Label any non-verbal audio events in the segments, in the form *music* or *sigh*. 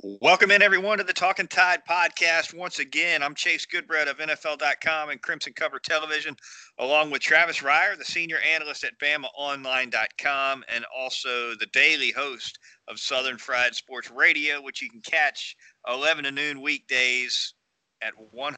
Welcome in, everyone, to the Talking Tide podcast. Once again, I'm Chase Goodbread of NFL.com and Crimson Cover Television, along with Travis Reier, the senior analyst at BamaOnline.com, and also the daily host of Southern Fried Sports Radio, which you can catch 11 to noon weekdays at 1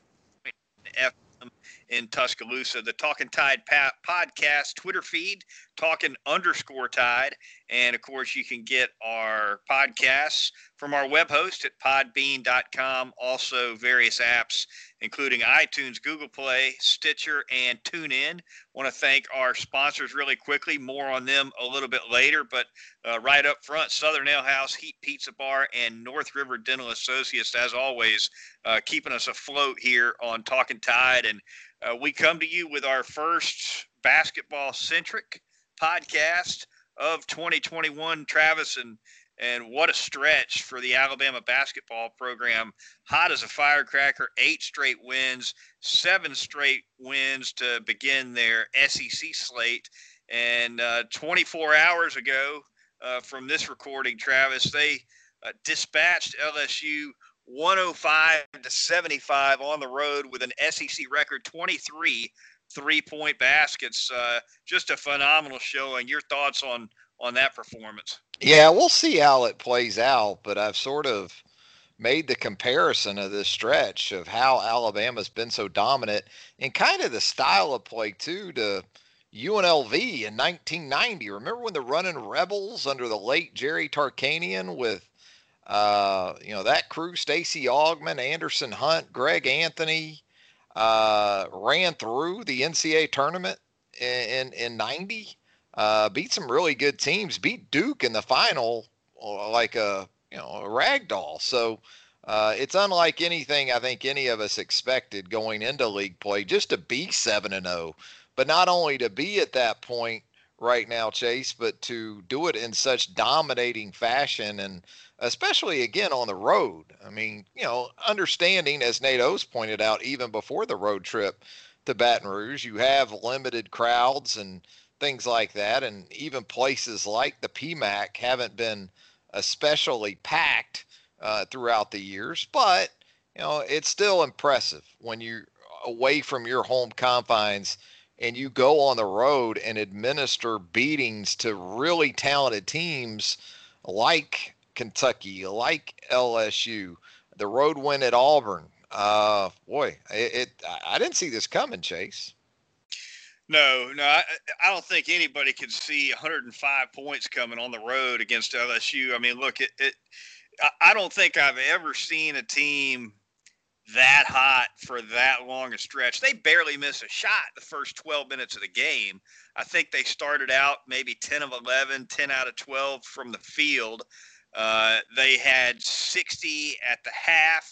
FM in Tuscaloosa. The Talking Tide podcast Twitter feed, Talking underscore Tide. And of course, you can get our podcasts from our web host at podbean.com. Also, various apps, including iTunes, Google Play, Stitcher, and TuneIn. Want to thank our sponsors really quickly. More on them a little bit later. But uh, right up front, Southern Ale House, Heat Pizza Bar, and North River Dental Associates, as always, uh, keeping us afloat here on Talking Tide. And uh, we come to you with our first basketball centric podcast of 2021, Travis, and and what a stretch for the Alabama basketball program. Hot as a firecracker, eight straight wins, seven straight wins to begin their SEC slate. And uh, 24 hours ago uh, from this recording, Travis, they uh, dispatched LSU 105 to 75 on the road with an SEC record 23 three point baskets. Uh, just a phenomenal showing. Your thoughts on on that performance? Yeah, we'll see how it plays out, but I've sort of made the comparison of this stretch of how Alabama's been so dominant and kind of the style of play too to UNLV in 1990. Remember when the running Rebels under the late Jerry Tarkanian with uh, you know, that crew, Stacy Augmon, Anderson Hunt, Greg Anthony, uh, ran through the NCAA tournament in, in, in 90, uh, beat some really good teams, beat Duke in the final uh, like a, you know, a rag doll. So, uh, it's unlike anything I think any of us expected going into league play, just to be 7 and 0, but not only to be at that point right now, Chase, but to do it in such dominating fashion and especially again on the road. I mean, you know, understanding as Nate Oats pointed out, even before the road trip to Baton Rouge, you have limited crowds and things like that, and even places like the PMAC haven't been especially packed uh, throughout the years. But you know, it's still impressive when you're away from your home confines and you go on the road and administer beatings to really talented teams like Kentucky, like LSU, the road win at Auburn. Uh, boy, it, it I didn't see this coming, Chase. No, no, I, I don't think anybody could see 105 points coming on the road against LSU. I mean, look, it, it I don't think I've ever seen a team that hot for that long a stretch. They barely miss a shot the first 12 minutes of the game. I think they started out maybe 10 of 11, 10 out of 12 from the field. Uh, they had 60 at the half.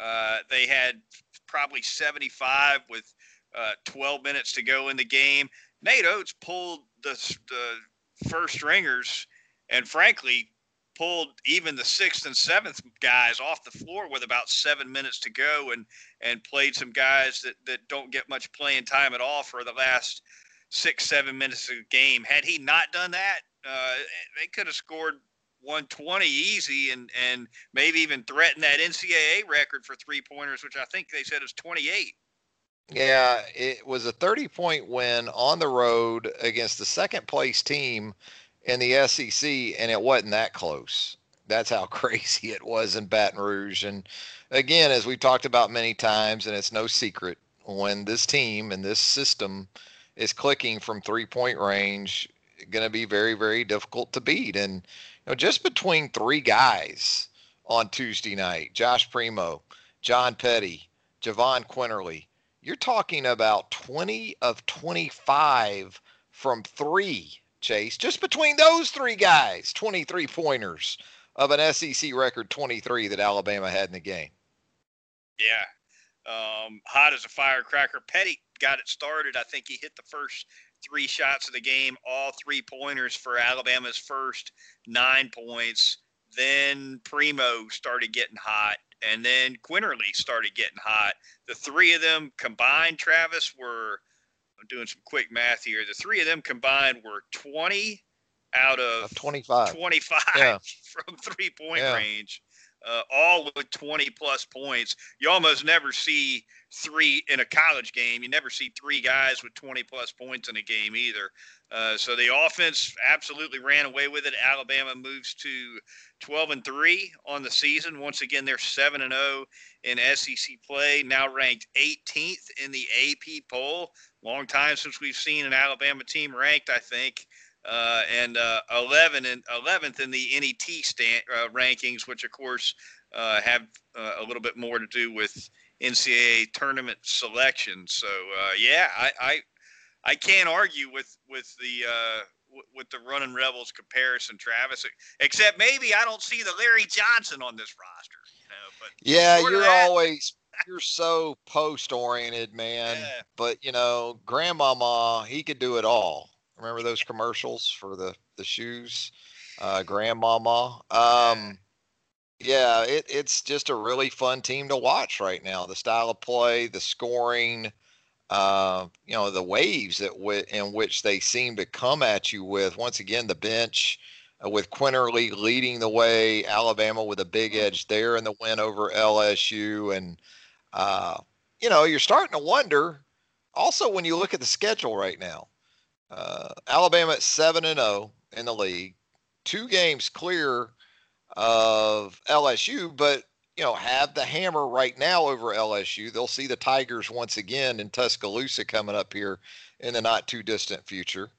Uh, they had probably 75 with uh, 12 minutes to go in the game. Nate Oats pulled the, the first stringers and, frankly, pulled even the sixth and seventh guys off the floor with about seven minutes to go and and played some guys that, that don't get much playing time at all for the last six seven minutes of the game had he not done that uh, they could have scored 120 easy and and maybe even threaten that NCAA record for three pointers, which I think they said is 28. Yeah, it was a 30 point win on the road against the second place team in the SEC, and it wasn't that close. That's how *laughs* crazy it was in Baton Rouge. And again, as we've talked about many times, and it's no secret, when this team and this system is clicking from three point range, going to be very, very difficult to beat. And you know, just between three guys on Tuesday night, Josh Primo, John Petty, Jahvon Quinerly you're talking about 20 of 25 from three, Chase. Just between those three guys, 23 pointers of an SEC record 23 that Alabama had in the game. Yeah. Um, hot as a firecracker. Petty got it started. I think he hit the first three shots of the game, all three pointers for Alabama's first nine points. Then Primo started getting hot, and then Quinerly started getting hot. The three of them combined, Travis, were I'm doing some quick math here. The three of them combined were 20 out of 25, 25 yeah. *laughs* from three point yeah. range. Uh, all with 20 plus points. You almost never see three in a college game. You never see three guys with 20 plus points in a game either. Uh, so the offense absolutely ran away with it. Alabama moves to 12 and 3 on the season. Once again, they're 7 and 0 in SEC play, now ranked 18th in the AP poll. Long time since we've seen an Alabama team ranked, I think. Uh, and uh, 11 and 11th in the NET stand, uh, rankings, which of course uh, have uh, a little bit more to do with NCAA tournament selection. So yeah, I, I I can't argue with with the uh, w- with the running rebels comparison, Travis. Except maybe I don't see the Larry Johnson on this roster. You know, but yeah, you're always you're so post oriented, man. Yeah. But you know, Grandmama, he could do it all. Remember those commercials for the the shoes, uh, Grandmama. Um, yeah, it, it's just a really fun team to watch right now. The style of play, the scoring uh, you know, the waves that w- in which they seem to come at you with. Once again, the bench uh, with Quinerly leading the way, Alabama with a big mm-hmm. edge there in the win over LSU, and uh, you know, you're starting to wonder. Also, when you look at the schedule right now, uh, Alabama at seven and zero oh in the league, two games clear of LSU, but you know, have the hammer right now over LSU. They'll see the Tigers once again in Tuscaloosa coming up here in the not too distant future.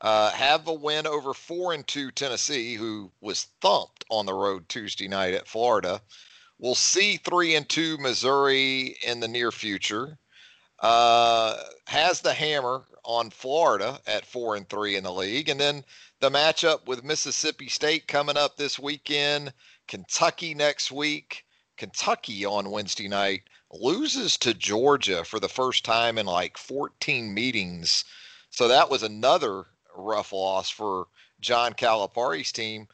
Uh, have a win over four and two Tennessee, who was thumped on the road Tuesday night at Florida. We'll see three and two Missouri in the near future. Uh, has the hammer on Florida at four and three in the league, and then the matchup with Mississippi State coming up this weekend. Kentucky next week. Kentucky on Wednesday night loses to Georgia for the first time in like 14 meetings. So that was another rough loss for John Calipari's team.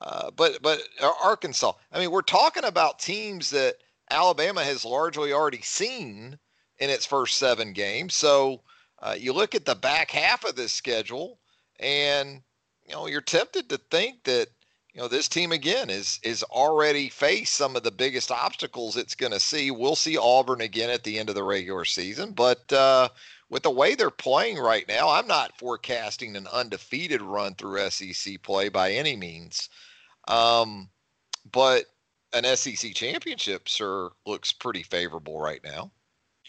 Uh, but but Arkansas, I mean, we're talking about teams that Alabama has largely already seen in its first seven games. So uh, you look at the back half of this schedule, and you know you're tempted to think that you know this team again is is already faced some of the biggest obstacles it's going to see. We'll see Auburn again at the end of the regular season, but uh, with the way they're playing right now, I'm not forecasting an undefeated run through SEC play by any means. Um, but an SEC championship sir, looks pretty favorable right now.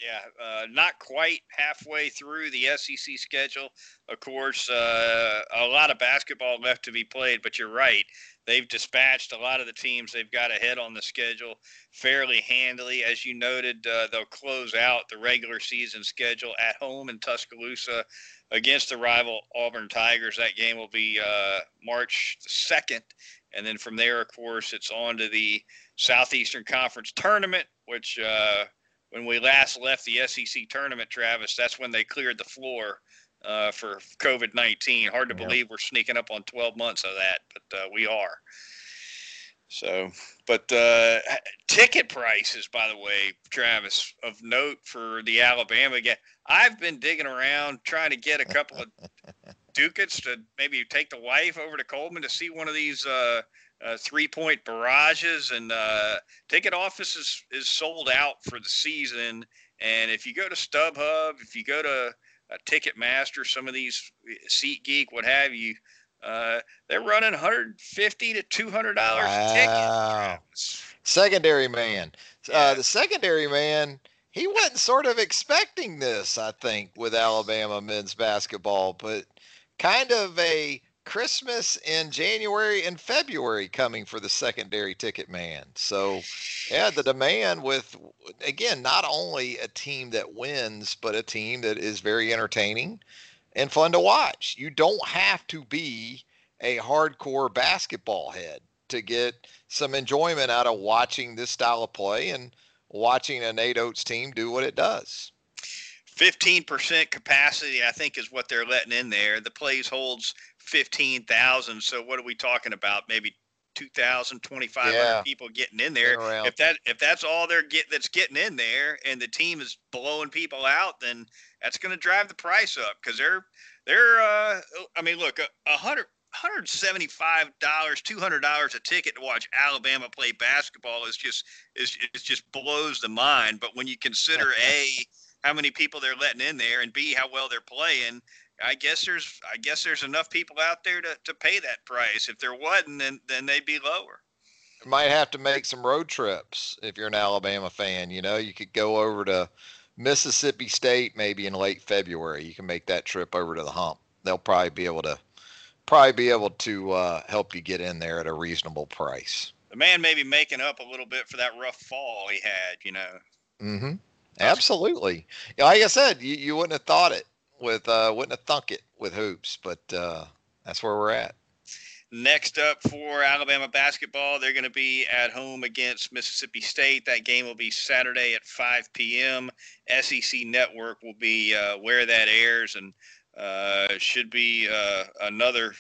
Yeah, uh, not quite halfway through the SEC schedule. Of course, uh, a lot of basketball left to be played, but you're right they've dispatched a lot of the teams they've got ahead on the schedule fairly handily. As you noted, uh, they'll close out the regular season schedule at home in Tuscaloosa against the rival Auburn Tigers. That game will be uh, March 2nd. And then from there, of course, it's on to the Southeastern Conference tournament, which uh, when we last left the SEC tournament, Travis, that's when they cleared the floor uh, for COVID 19. Hard to yeah. believe we're sneaking up on 12 months of that, but uh, we are. So, but uh, ticket prices, by the way, Travis, of note for the Alabama game. I've been digging around trying to get a couple of *laughs* ducats to maybe take the wife over to Coleman to see one of these uh, three point barrages. And uh, ticket office is, is sold out for the season. And if you go to StubHub, if you go to uh, Ticketmaster, some of these uh, SeatGeek, what have you. Uh, they're running 150 to 200 dollars wow. Secondary man, uh, yeah. uh, the secondary man, he wasn't sort of expecting this. I think with Alabama men's basketball, but kind of a Christmas in January and February coming for the secondary ticket man. So, yeah, the demand with, again, not only a team that wins, but a team that is very entertaining and fun to watch. You don't have to be a hardcore basketball head to get some enjoyment out of watching this style of play and watching a Nate Oats team do what it does. 15% capacity, I think, is what they're letting in there. The place holds 15,000. So what are we talking about? Maybe 2,000, 2,500 yeah. people getting in there. If that if that's all they're get that's getting in there, and the team is blowing people out, then that's going to drive the price up because they're they're. Uh, I mean, look, a, a hundred 175 dollars, 200 dollars a ticket to watch Alabama play basketball is just is it just blows the mind. But when you consider *laughs* a how many people they're letting in there, and b how well they're playing, I guess there's I guess there's enough people out there to, to pay that price. If there wasn't, then then they'd be lower. Might have to make some road trips if you're an Alabama fan. You know, you could go over to Mississippi State maybe in late February. You can make that trip over to the hump. They'll probably be able to probably be able to uh, help you get in there at a reasonable price. The man may be making up a little bit for that rough fall he had, you know. Mm-hmm. Absolutely. Like I said, you, you wouldn't have thought it with uh, wouldn't have thunk it with hoops, but uh, that's where we're at. Next up for Alabama basketball, they're going to be at home against Mississippi State. That game will be Saturday at 5 p.m. SEC Network will be uh, where that airs, and uh, should be uh, another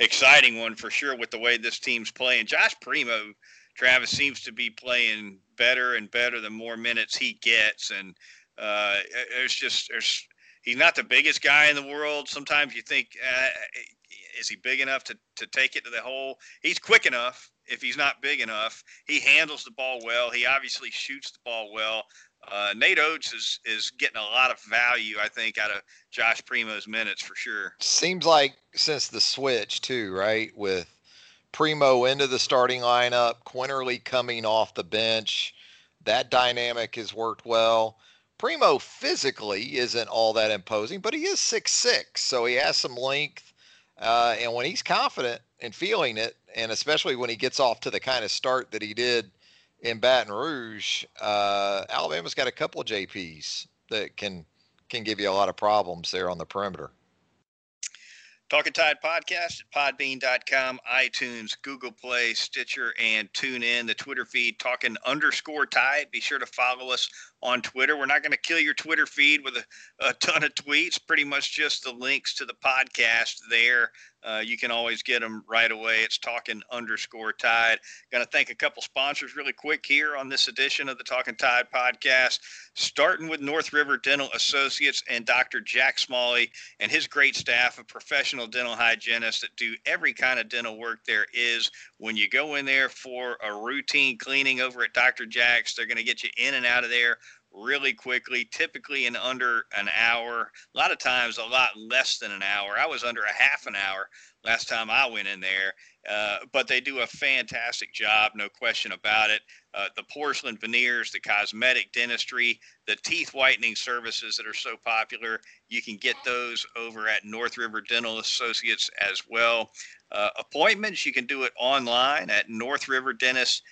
exciting one for sure with the way this team's playing. Josh Primo, Travis seems to be playing better and better the more minutes he gets, and uh, there's just there's he's not the biggest guy in the world. Sometimes you think, uh, is he big enough to to take it to the hole? He's quick enough. If he's not big enough, he handles the ball well. He obviously shoots the ball well uh, Nate Oats is is getting a lot of value, I think, out of Josh Primo's minutes for sure. Seems like since the switch too, right? With Primo into the starting lineup, Quinerly coming off the bench, that dynamic has worked well. Primo physically isn't all that imposing, but he is six six, so he has some length. Uh, and when he's confident and feeling it, and especially when he gets off to the kind of start that he did in Baton Rouge, uh, Alabama's got a couple of JPs that can can give you a lot of problems there on the perimeter. Talking Tide podcast at podbean.com, iTunes, Google Play, Stitcher, and tune in the Twitter feed, talking underscore Tide. Be sure to follow us on Twitter. We're not going to kill your Twitter feed with a, a, ton of tweets, pretty much just the links to the podcast there. Uh, you can always get them right away. It's talking underscore tide. Going to thank a couple sponsors really quick here on this edition of the Talking Tide podcast, starting with North River Dental Associates and Dr. Jack Smalley and his great staff of professional dental hygienists that do every kind of dental work there is. When you go in there for a routine cleaning over at Dr. Jack's, they're going to get you in and out of there really quickly, typically in under an hour. A lot of times, a lot less than an hour. I was under a half an hour last time I went in there. Uh, but they do a fantastic job, no question about it. Uh, the porcelain veneers, the cosmetic dentistry, the teeth whitening services that are so popular, you can get those over at North River Dental Associates as well. Uh, appointments, you can do it online at North River Dentist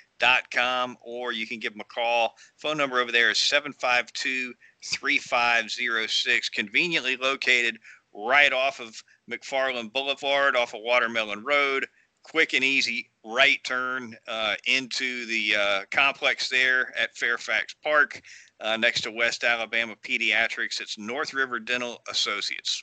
com, or you can give them a call. Phone number over there is 752 3506, conveniently located right off of McFarland Boulevard, off of Watermelon Road. Quick and easy right turn uh, into the uh, complex there at Fairfax Park, uh, next to West Alabama Pediatrics. It's North River Dental Associates.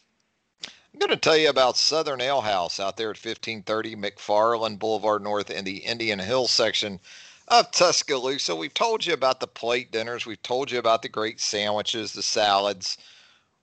I'm going to tell you about Southern Ale House out there at 1530 McFarland Boulevard North in the Indian Hill section of Tuscaloosa. We've told you about the plate dinners. We've told you about the great sandwiches, the salads.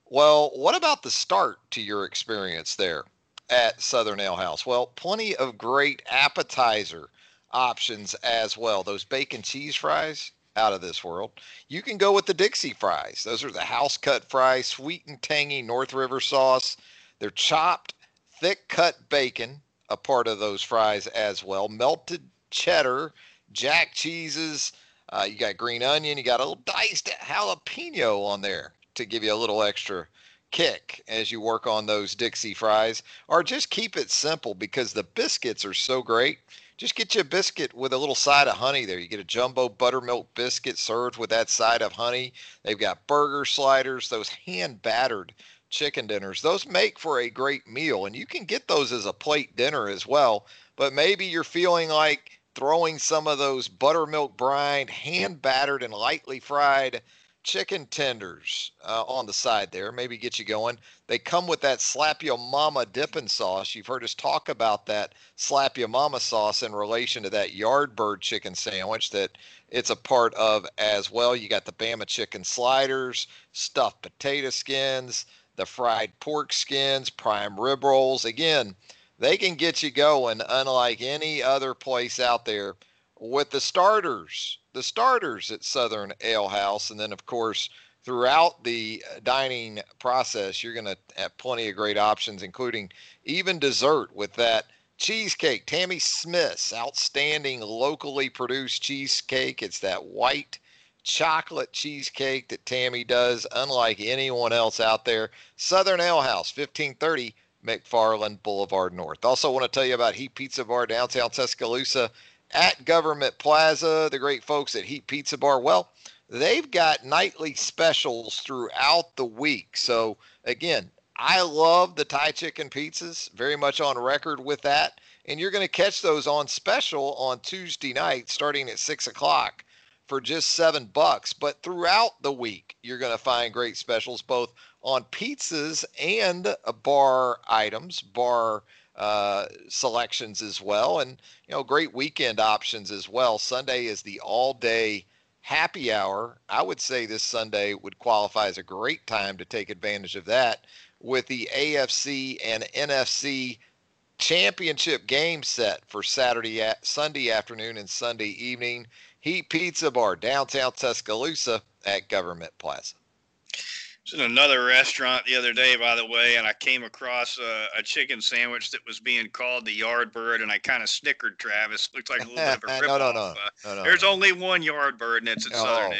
Well, what about the start to your experience there at Southern Ale House? Well, plenty of great appetizer options as well. Those bacon cheese fries, out of this world. You can go with the Dixie fries. Those are the house cut fries, sweet and tangy North River sauce. They're chopped, thick cut bacon, a part of those fries as well. Melted cheddar jack cheeses. Uh, you got green onion. You got a little diced jalapeno on there to give you a little extra kick as you work on those Dixie fries. Or just keep it simple because the biscuits are so great. Just get you a biscuit with a little side of honey there. You get a jumbo buttermilk biscuit served with that side of honey. They've got burger sliders, those hand battered chicken dinners. Those make for a great meal, and you can get those as a plate dinner as well. But maybe you're feeling like throwing some of those buttermilk brine, hand battered and lightly fried chicken tenders uh, on the side there. Maybe get you going. They come with that Slap Your Mama dipping sauce. You've heard us talk about that Slap Your Mama sauce in relation to that Yardbird chicken sandwich that it's a part of as well. You got the Bama chicken sliders, stuffed potato skins, the fried pork skins, prime rib rolls. Again, they can get you going unlike any other place out there with the starters, the starters at Southern Ale House. And then, of course, throughout the uh, dining process, you're going to have plenty of great options, including even dessert with that cheesecake. Tammy Smith's outstanding locally produced cheesecake. It's that white chocolate cheesecake that Tammy does, unlike anyone else out there. Southern Ale House, 1530 McFarland Boulevard North. Also, want to tell you about Heat Pizza Bar downtown Tuscaloosa at Government Plaza. The great folks at Heat Pizza Bar. Well, they've got nightly specials throughout the week. So, again, I love the Thai chicken pizzas, very much on record with that. And you're going to catch those on special on Tuesday night starting at 6 o'clock for just seven bucks. But throughout the week, you're going to find great specials both on pizzas and bar items, bar uh, selections as well, and you know great weekend options as well. Sunday is the all-day happy hour. I would say this Sunday would qualify as a great time to take advantage of that with the AFC and NFC championship game set for Saturday, at Sunday afternoon, and Sunday evening. Heat Pizza Bar, downtown Tuscaloosa at Government Plaza was in another restaurant the other day, by the way, and I came across a, a chicken sandwich that was being called the Yardbird, and I kind of snickered. Travis looked like a little bit of a rip *laughs* no, no, no, uh, no, no, There's only one Yardbird, and it's at oh, Southern Ale.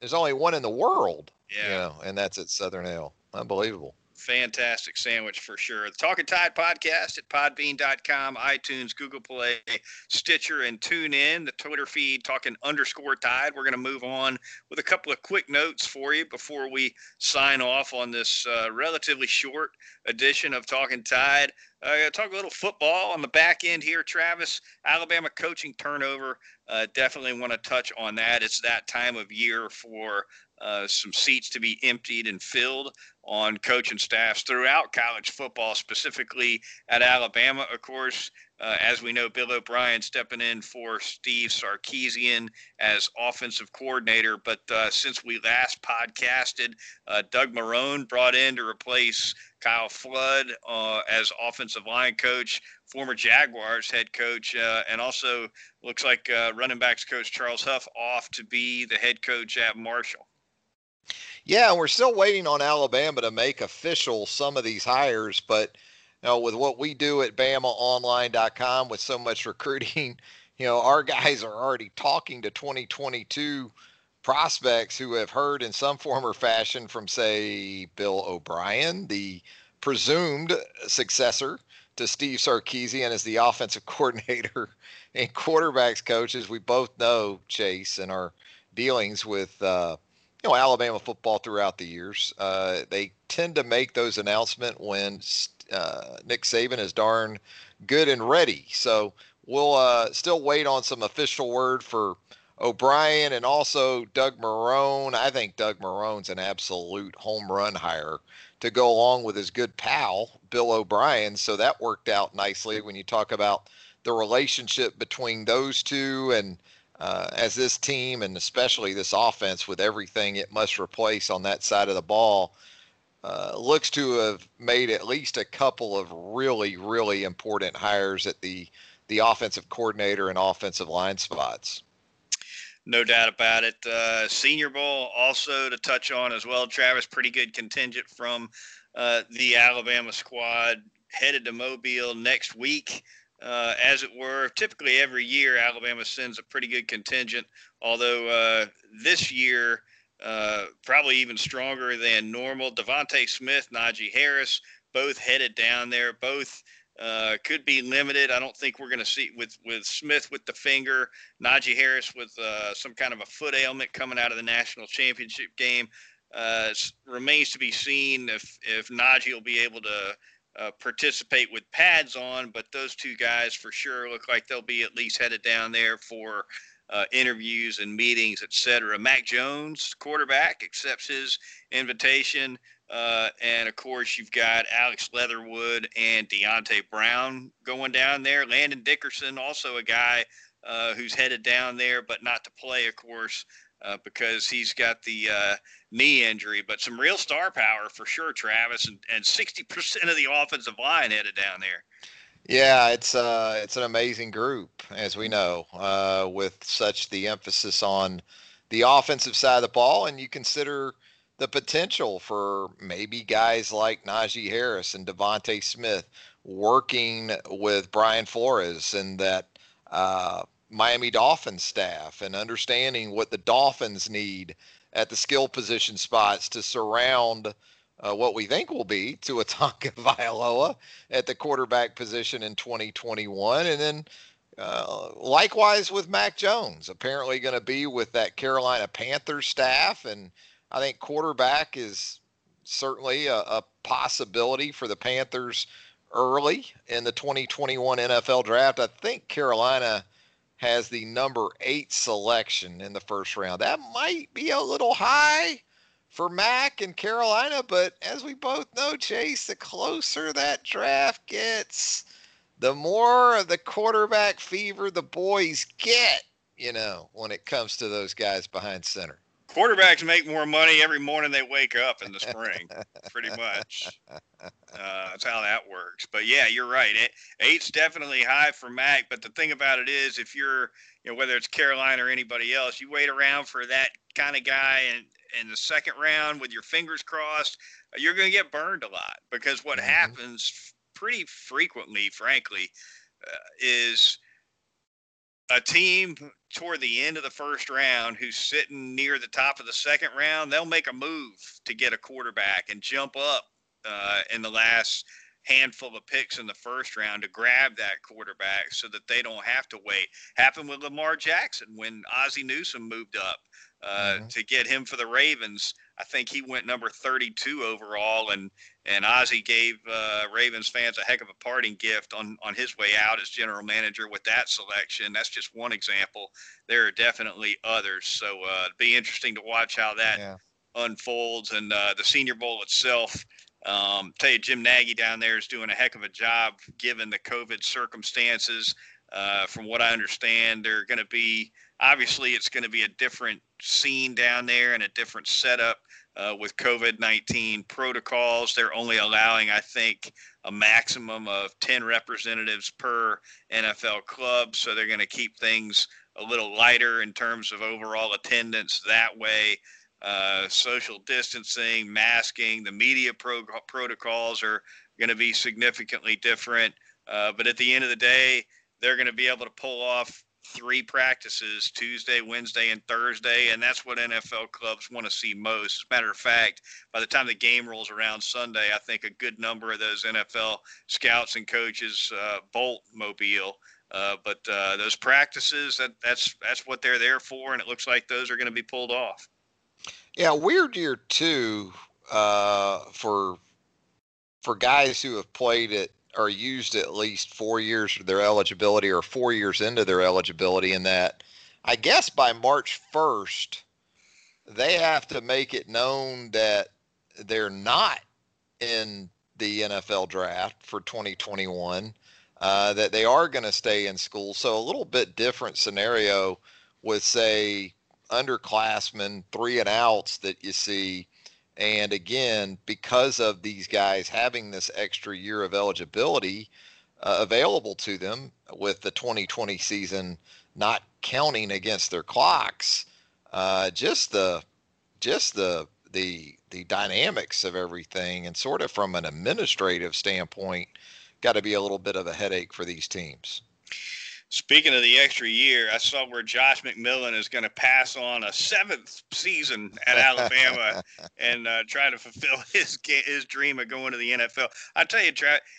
There's only one in the world. Yeah, you know, and that's at Southern Ale. Unbelievable fantastic sandwich for sure. The Talking Tide podcast at podbean.com, iTunes, Google Play, Stitcher, and tune in. The Twitter feed, Talking underscore Tide. We're going to move on with a couple of quick notes for you before we sign off on this uh, relatively short edition of Talking Tide. Uh, talk a little football on the back end here, Travis. Alabama coaching turnover. Uh, definitely want to touch on that. It's that time of year for uh, some seats to be emptied and filled on coaching staffs throughout college football, specifically at Alabama, of course. Uh, as we know, Bill O'Brien stepping in for Steve Sarkisian as offensive coordinator. But uh, since we last podcasted, uh, Doug Marrone brought in to replace Kyle Flood uh, as offensive line coach, former Jaguars head coach, uh, and also looks like running backs coach Charles Huff off to be the head coach at Marshall. Yeah, we're still waiting on Alabama to make official some of these hires, but you know, with what we do at BamaOnline.com with so much *laughs* recruiting, you know, our guys are already talking to 2022 prospects who have heard in some form or fashion from, say, Bill O'Brien, the presumed successor to Steve Sarkisian as the offensive *laughs* coordinator and quarterbacks coach, as we both know, Chase, and our dealings with uh, you know Alabama football throughout the years. Uh, they tend to make those announcements when uh, Nick Saban is darn good and ready. So we'll uh, still wait on some official word for O'Brien and also Doug Marrone. I think Doug Marrone's an absolute home run hire to go along with his good pal Bill O'Brien. So that worked out nicely when you talk about the relationship between those two and uh, as this team and especially this offense with everything it must replace on that side of the ball uh, looks to have made at least a couple of really really important hires at the the offensive coordinator and offensive line spots. No doubt about it. Uh, Senior Bowl also to touch on as well. Travis, pretty good contingent from uh, the Alabama squad headed to Mobile next week uh, as it were. Typically, every year, Alabama sends a pretty good contingent, although uh, this year, uh, probably even stronger than normal. DeVonta Smith, Najee Harris, both headed down there. Both uh, could be limited. I don't think we're going to see with with Smith with the finger, Najee Harris with uh, some kind of a foot ailment coming out of the national championship game. Uh, remains to be seen if if Najee will be able to uh, participate with pads on, but those two guys for sure look like they'll be at least headed down there for uh, interviews and meetings, etc. Mac Jones, quarterback, accepts his invitation. Uh, and of course, you've got Alex Leatherwood and Deonte Brown going down there. Landon Dickerson, also a guy uh, who's headed down there, but not to play, of course, uh, because he's got the uh, knee injury, but some real star power for sure, Travis, and, and 60% of the offensive line headed down there. Yeah, it's uh, it's an amazing group, as we know, uh, with such the emphasis on the offensive side of the ball, and you consider the potential for maybe guys like Najee Harris and DeVonta Smith working with Brian Flores and that uh, Miami Dolphins staff and understanding what the Dolphins need at the skill position spots to surround uh, what we think will be Tua Tagovailoa at the quarterback position in 2021. And then uh, likewise with Mac Jones, apparently going to be with that Carolina Panthers staff. And I think quarterback is certainly a, a possibility for the Panthers early in the 2021 NFL draft. I think Carolina has the number eight selection in the first round. That might be a little high for Mac and Carolina, but as we both know, Chase, the closer that draft gets, the more of the quarterback fever the boys get, you know, when it comes to those guys behind center. Quarterbacks make more money every morning they wake up in the spring, pretty much. Uh, that's how that works. But yeah, you're right. It, eight's definitely high for Mac. But the thing about it is, if you're, you know, whether it's Carolina or anybody else, you wait around for that kind of guy in, in the second round with your fingers crossed, you're going to get burned a lot because what mm-hmm. happens pretty frequently, frankly, uh, is a team toward the end of the first round who's sitting near the top of the second round, they'll make a move to get a quarterback and jump up uh, in the last handful of picks in the first round to grab that quarterback so that they don't have to wait. Happened with Lamar Jackson when Ozzie Newsome moved up uh, mm-hmm. to get him for the Ravens. I think he went number 32 overall, and and Ozzie gave uh, Ravens fans a heck of a parting gift on on his way out as general manager with that selection. That's just one example. There are definitely others, so uh, it'd be interesting to watch how that yeah. unfolds. And uh, the Senior Bowl itself. Um, tell you, Jim Nagy down there is doing a heck of a job given the COVID circumstances. Uh, from what I understand, they're going to be obviously it's going to be a different scene down there and a different setup uh, with COVID 19 protocols. They're only allowing, I think, a maximum of 10 representatives per NFL club. So they're going to keep things a little lighter in terms of overall attendance that way. Uh, social distancing, masking, the media pro- protocols are going to be significantly different. Uh, but at the end of the day, they're going to be able to pull off three practices Tuesday, Wednesday, and Thursday, and that's what NFL clubs want to see most. As a matter of fact, by the time the game rolls around Sunday, I think a good number of those NFL scouts and coaches uh, bolt Mobile. Uh, but uh, those practices, that, that's that's what they're there for, and it looks like those are going to be pulled off. Yeah, weird year too uh, for for guys who have played at are used at least four years of their eligibility or four years into their eligibility in that I guess by March 1st, they have to make it known that they're not in the NFL draft for 2021, uh, that they are going to stay in school. So a little bit different scenario with, say, underclassmen, three and outs that you see and again, because of these guys having this extra year of eligibility uh, available to them with the 2020 season not counting against their clocks, uh, just the just the the the dynamics of everything and sort of from an administrative standpoint got to be a little bit of a headache for these teams. Speaking of the extra year, I saw where Josh McMillon is going to pass on a seventh season at *laughs* Alabama and uh, try to fulfill *laughs* his his dream of going to the NFL. I tell you,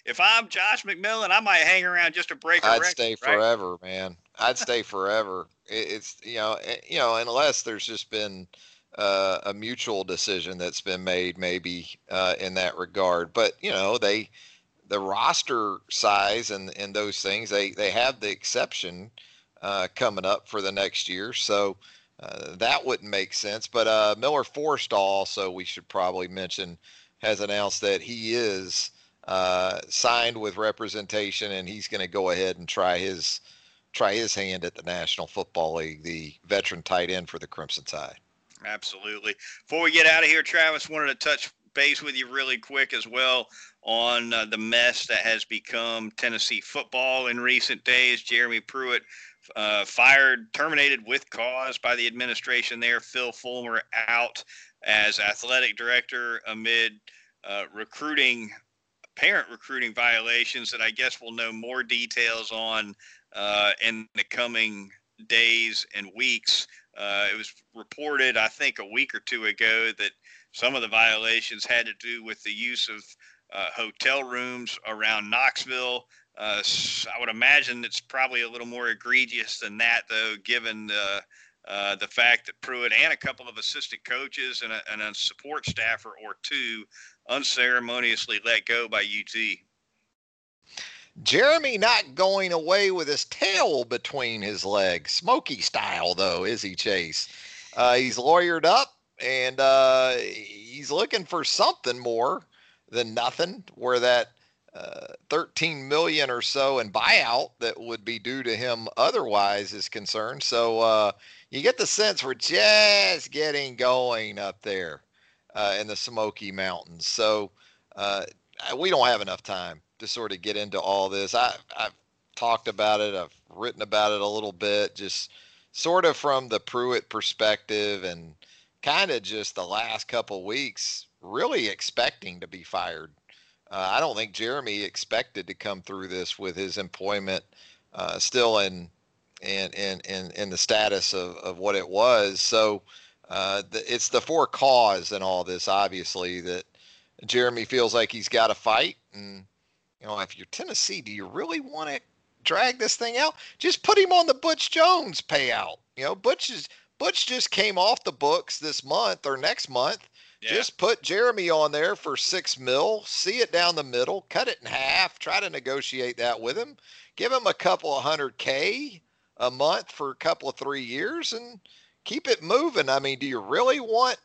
if I'm Josh McMillon, I might hang around just to break. I'd record, stay right? forever, man. I'd *laughs* stay forever. It's you know eh, you know unless there's just been uh, a mutual decision that's been made, maybe uh, in that regard. But you know they the roster size and and those things they they have the exception uh, coming up for the next year. So uh, that wouldn't make sense. But uh, Miller Forristall also we should probably mention has announced that he is uh, signed with representation and he's going to go ahead and try his try his hand at the National Football League the veteran tight end for the Crimson Tide. Absolutely. Before we get out of here, Travis wanted to touch base with you really quick as well on uh, the mess that has become Tennessee football in recent days. Jeremy Pruitt uh, fired, terminated with cause by the administration there. Phil Fulmer out as athletic director amid uh, recruiting, parent recruiting violations that I guess we'll know more details on uh, in the coming days and weeks. Uh, it was reported, I think, a week or two ago that some of the violations had to do with the use of uh, hotel rooms around Knoxville. Uh, I would imagine it's probably a little more egregious than that, though, given the uh, the fact that Pruitt and a couple of assistant coaches and a, and a support staffer or two unceremoniously let go by UT. Jeremy not going away with his tail between his legs, Smoky style though, is he, Chase? Uh, he's lawyered up and uh, he's looking for something more than nothing. Where that uh, 13 million or so in buyout that would be due to him otherwise is concerned. So uh, you get the sense we're just getting going up there uh, in the Smoky Mountains. So uh, we don't have enough time to sort of get into all this. I, I've talked about it. I've written about it a little bit, just sort of from the Pruitt perspective and kind of just the last couple weeks, really expecting to be fired uh, I don't think Jeremy expected to come through this with his employment uh, still in, in in in in the status of, of what it was. So uh, the, it's the for cause and all this, obviously, that Jeremy feels like he's got to fight. And you know, if you're Tennessee, do you really want to drag this thing out? Just put him on the Butch Jones payout. You know, Butch is Butch just came off the books this month or next month just put Jeremy on there for six mil, see it down the middle, cut it in half, try to negotiate that with him, give him a couple of hundred K a month for a couple of three years and keep it moving. I mean, do you really want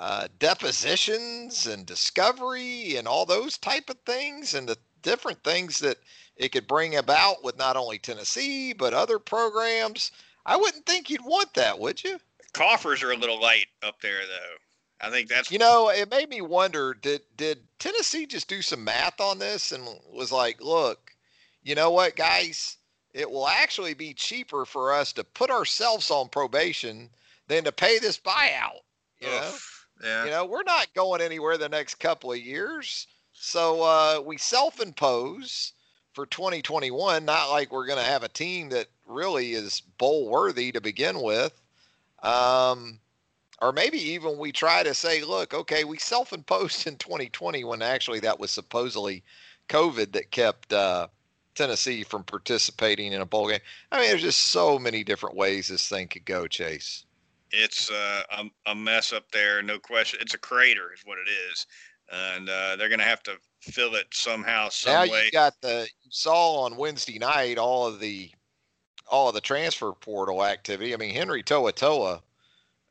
uh, depositions and discovery and all those type of things and the different things that it could bring about with not only Tennessee but other programs? I wouldn't think you'd want that, would you? Coffers are a little light up there, though. I think that's you know it made me wonder did did Tennessee just do some math on this and was like, look, you know what, guys, it will actually be cheaper for us to put ourselves on probation than to pay this buyout. You know, yeah. you know, we're not going anywhere the next couple of years, so uh, we self-impose for 2021. Not like we're going to have a team that really is bowl worthy to begin with. Um, or maybe even we try to say, look, okay, we self-imposed in 2020 when actually that was supposedly COVID that kept uh, Tennessee from participating in a bowl game. I mean, there's just so many different ways this thing could go, Chase. It's uh, a, a, mess up there, no question. It's a crater, is what it is, and uh, they're going to have to fill it somehow, some now way. You got the saw on Wednesday night all of the all of the transfer portal activity. I mean, Henry To'oTo'o,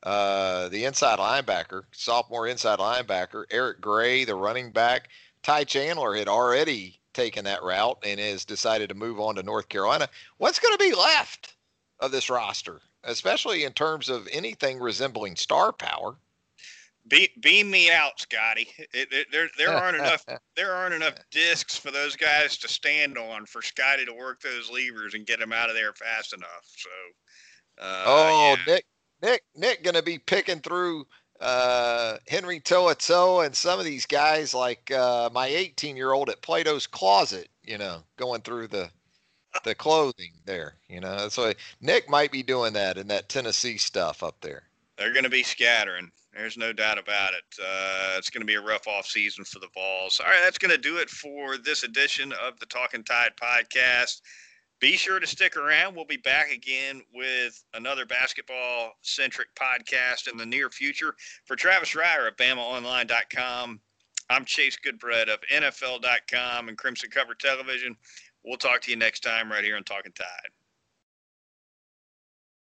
uh, the inside linebacker, sophomore inside linebacker, Eric Gray, the running back. Ty Chandler had already taken that route and has decided to move on to North Carolina. What's going to be left of this roster, especially in terms of anything resembling star power? Be, beam me out, Scotty. It, it, there, there aren't enough. *laughs* There aren't enough discs for those guys to stand on for Scotty to work those levers and get them out of there fast enough. So, uh, oh, yeah. Nick, Nick Nick going to be picking through uh, Henry To'oTo'o and some of these guys like uh, my 18 year old at Plato's Closet, you know, going through the the clothing there, you know. So Nick might be doing that in that Tennessee stuff up there. They're going to be scattering. There's no doubt about it. Uh, it's going to be a rough off season for the Vols. All right, that's going to do it for this edition of the Talking Tide podcast. Be sure to stick around. We'll be back again with another basketball centric podcast in the near future. For Travis Reier of BamaOnline.com, I'm Chase Goodbread of NFL.com and Crimson Cover Television. We'll talk to you next time right here on Talking Tide.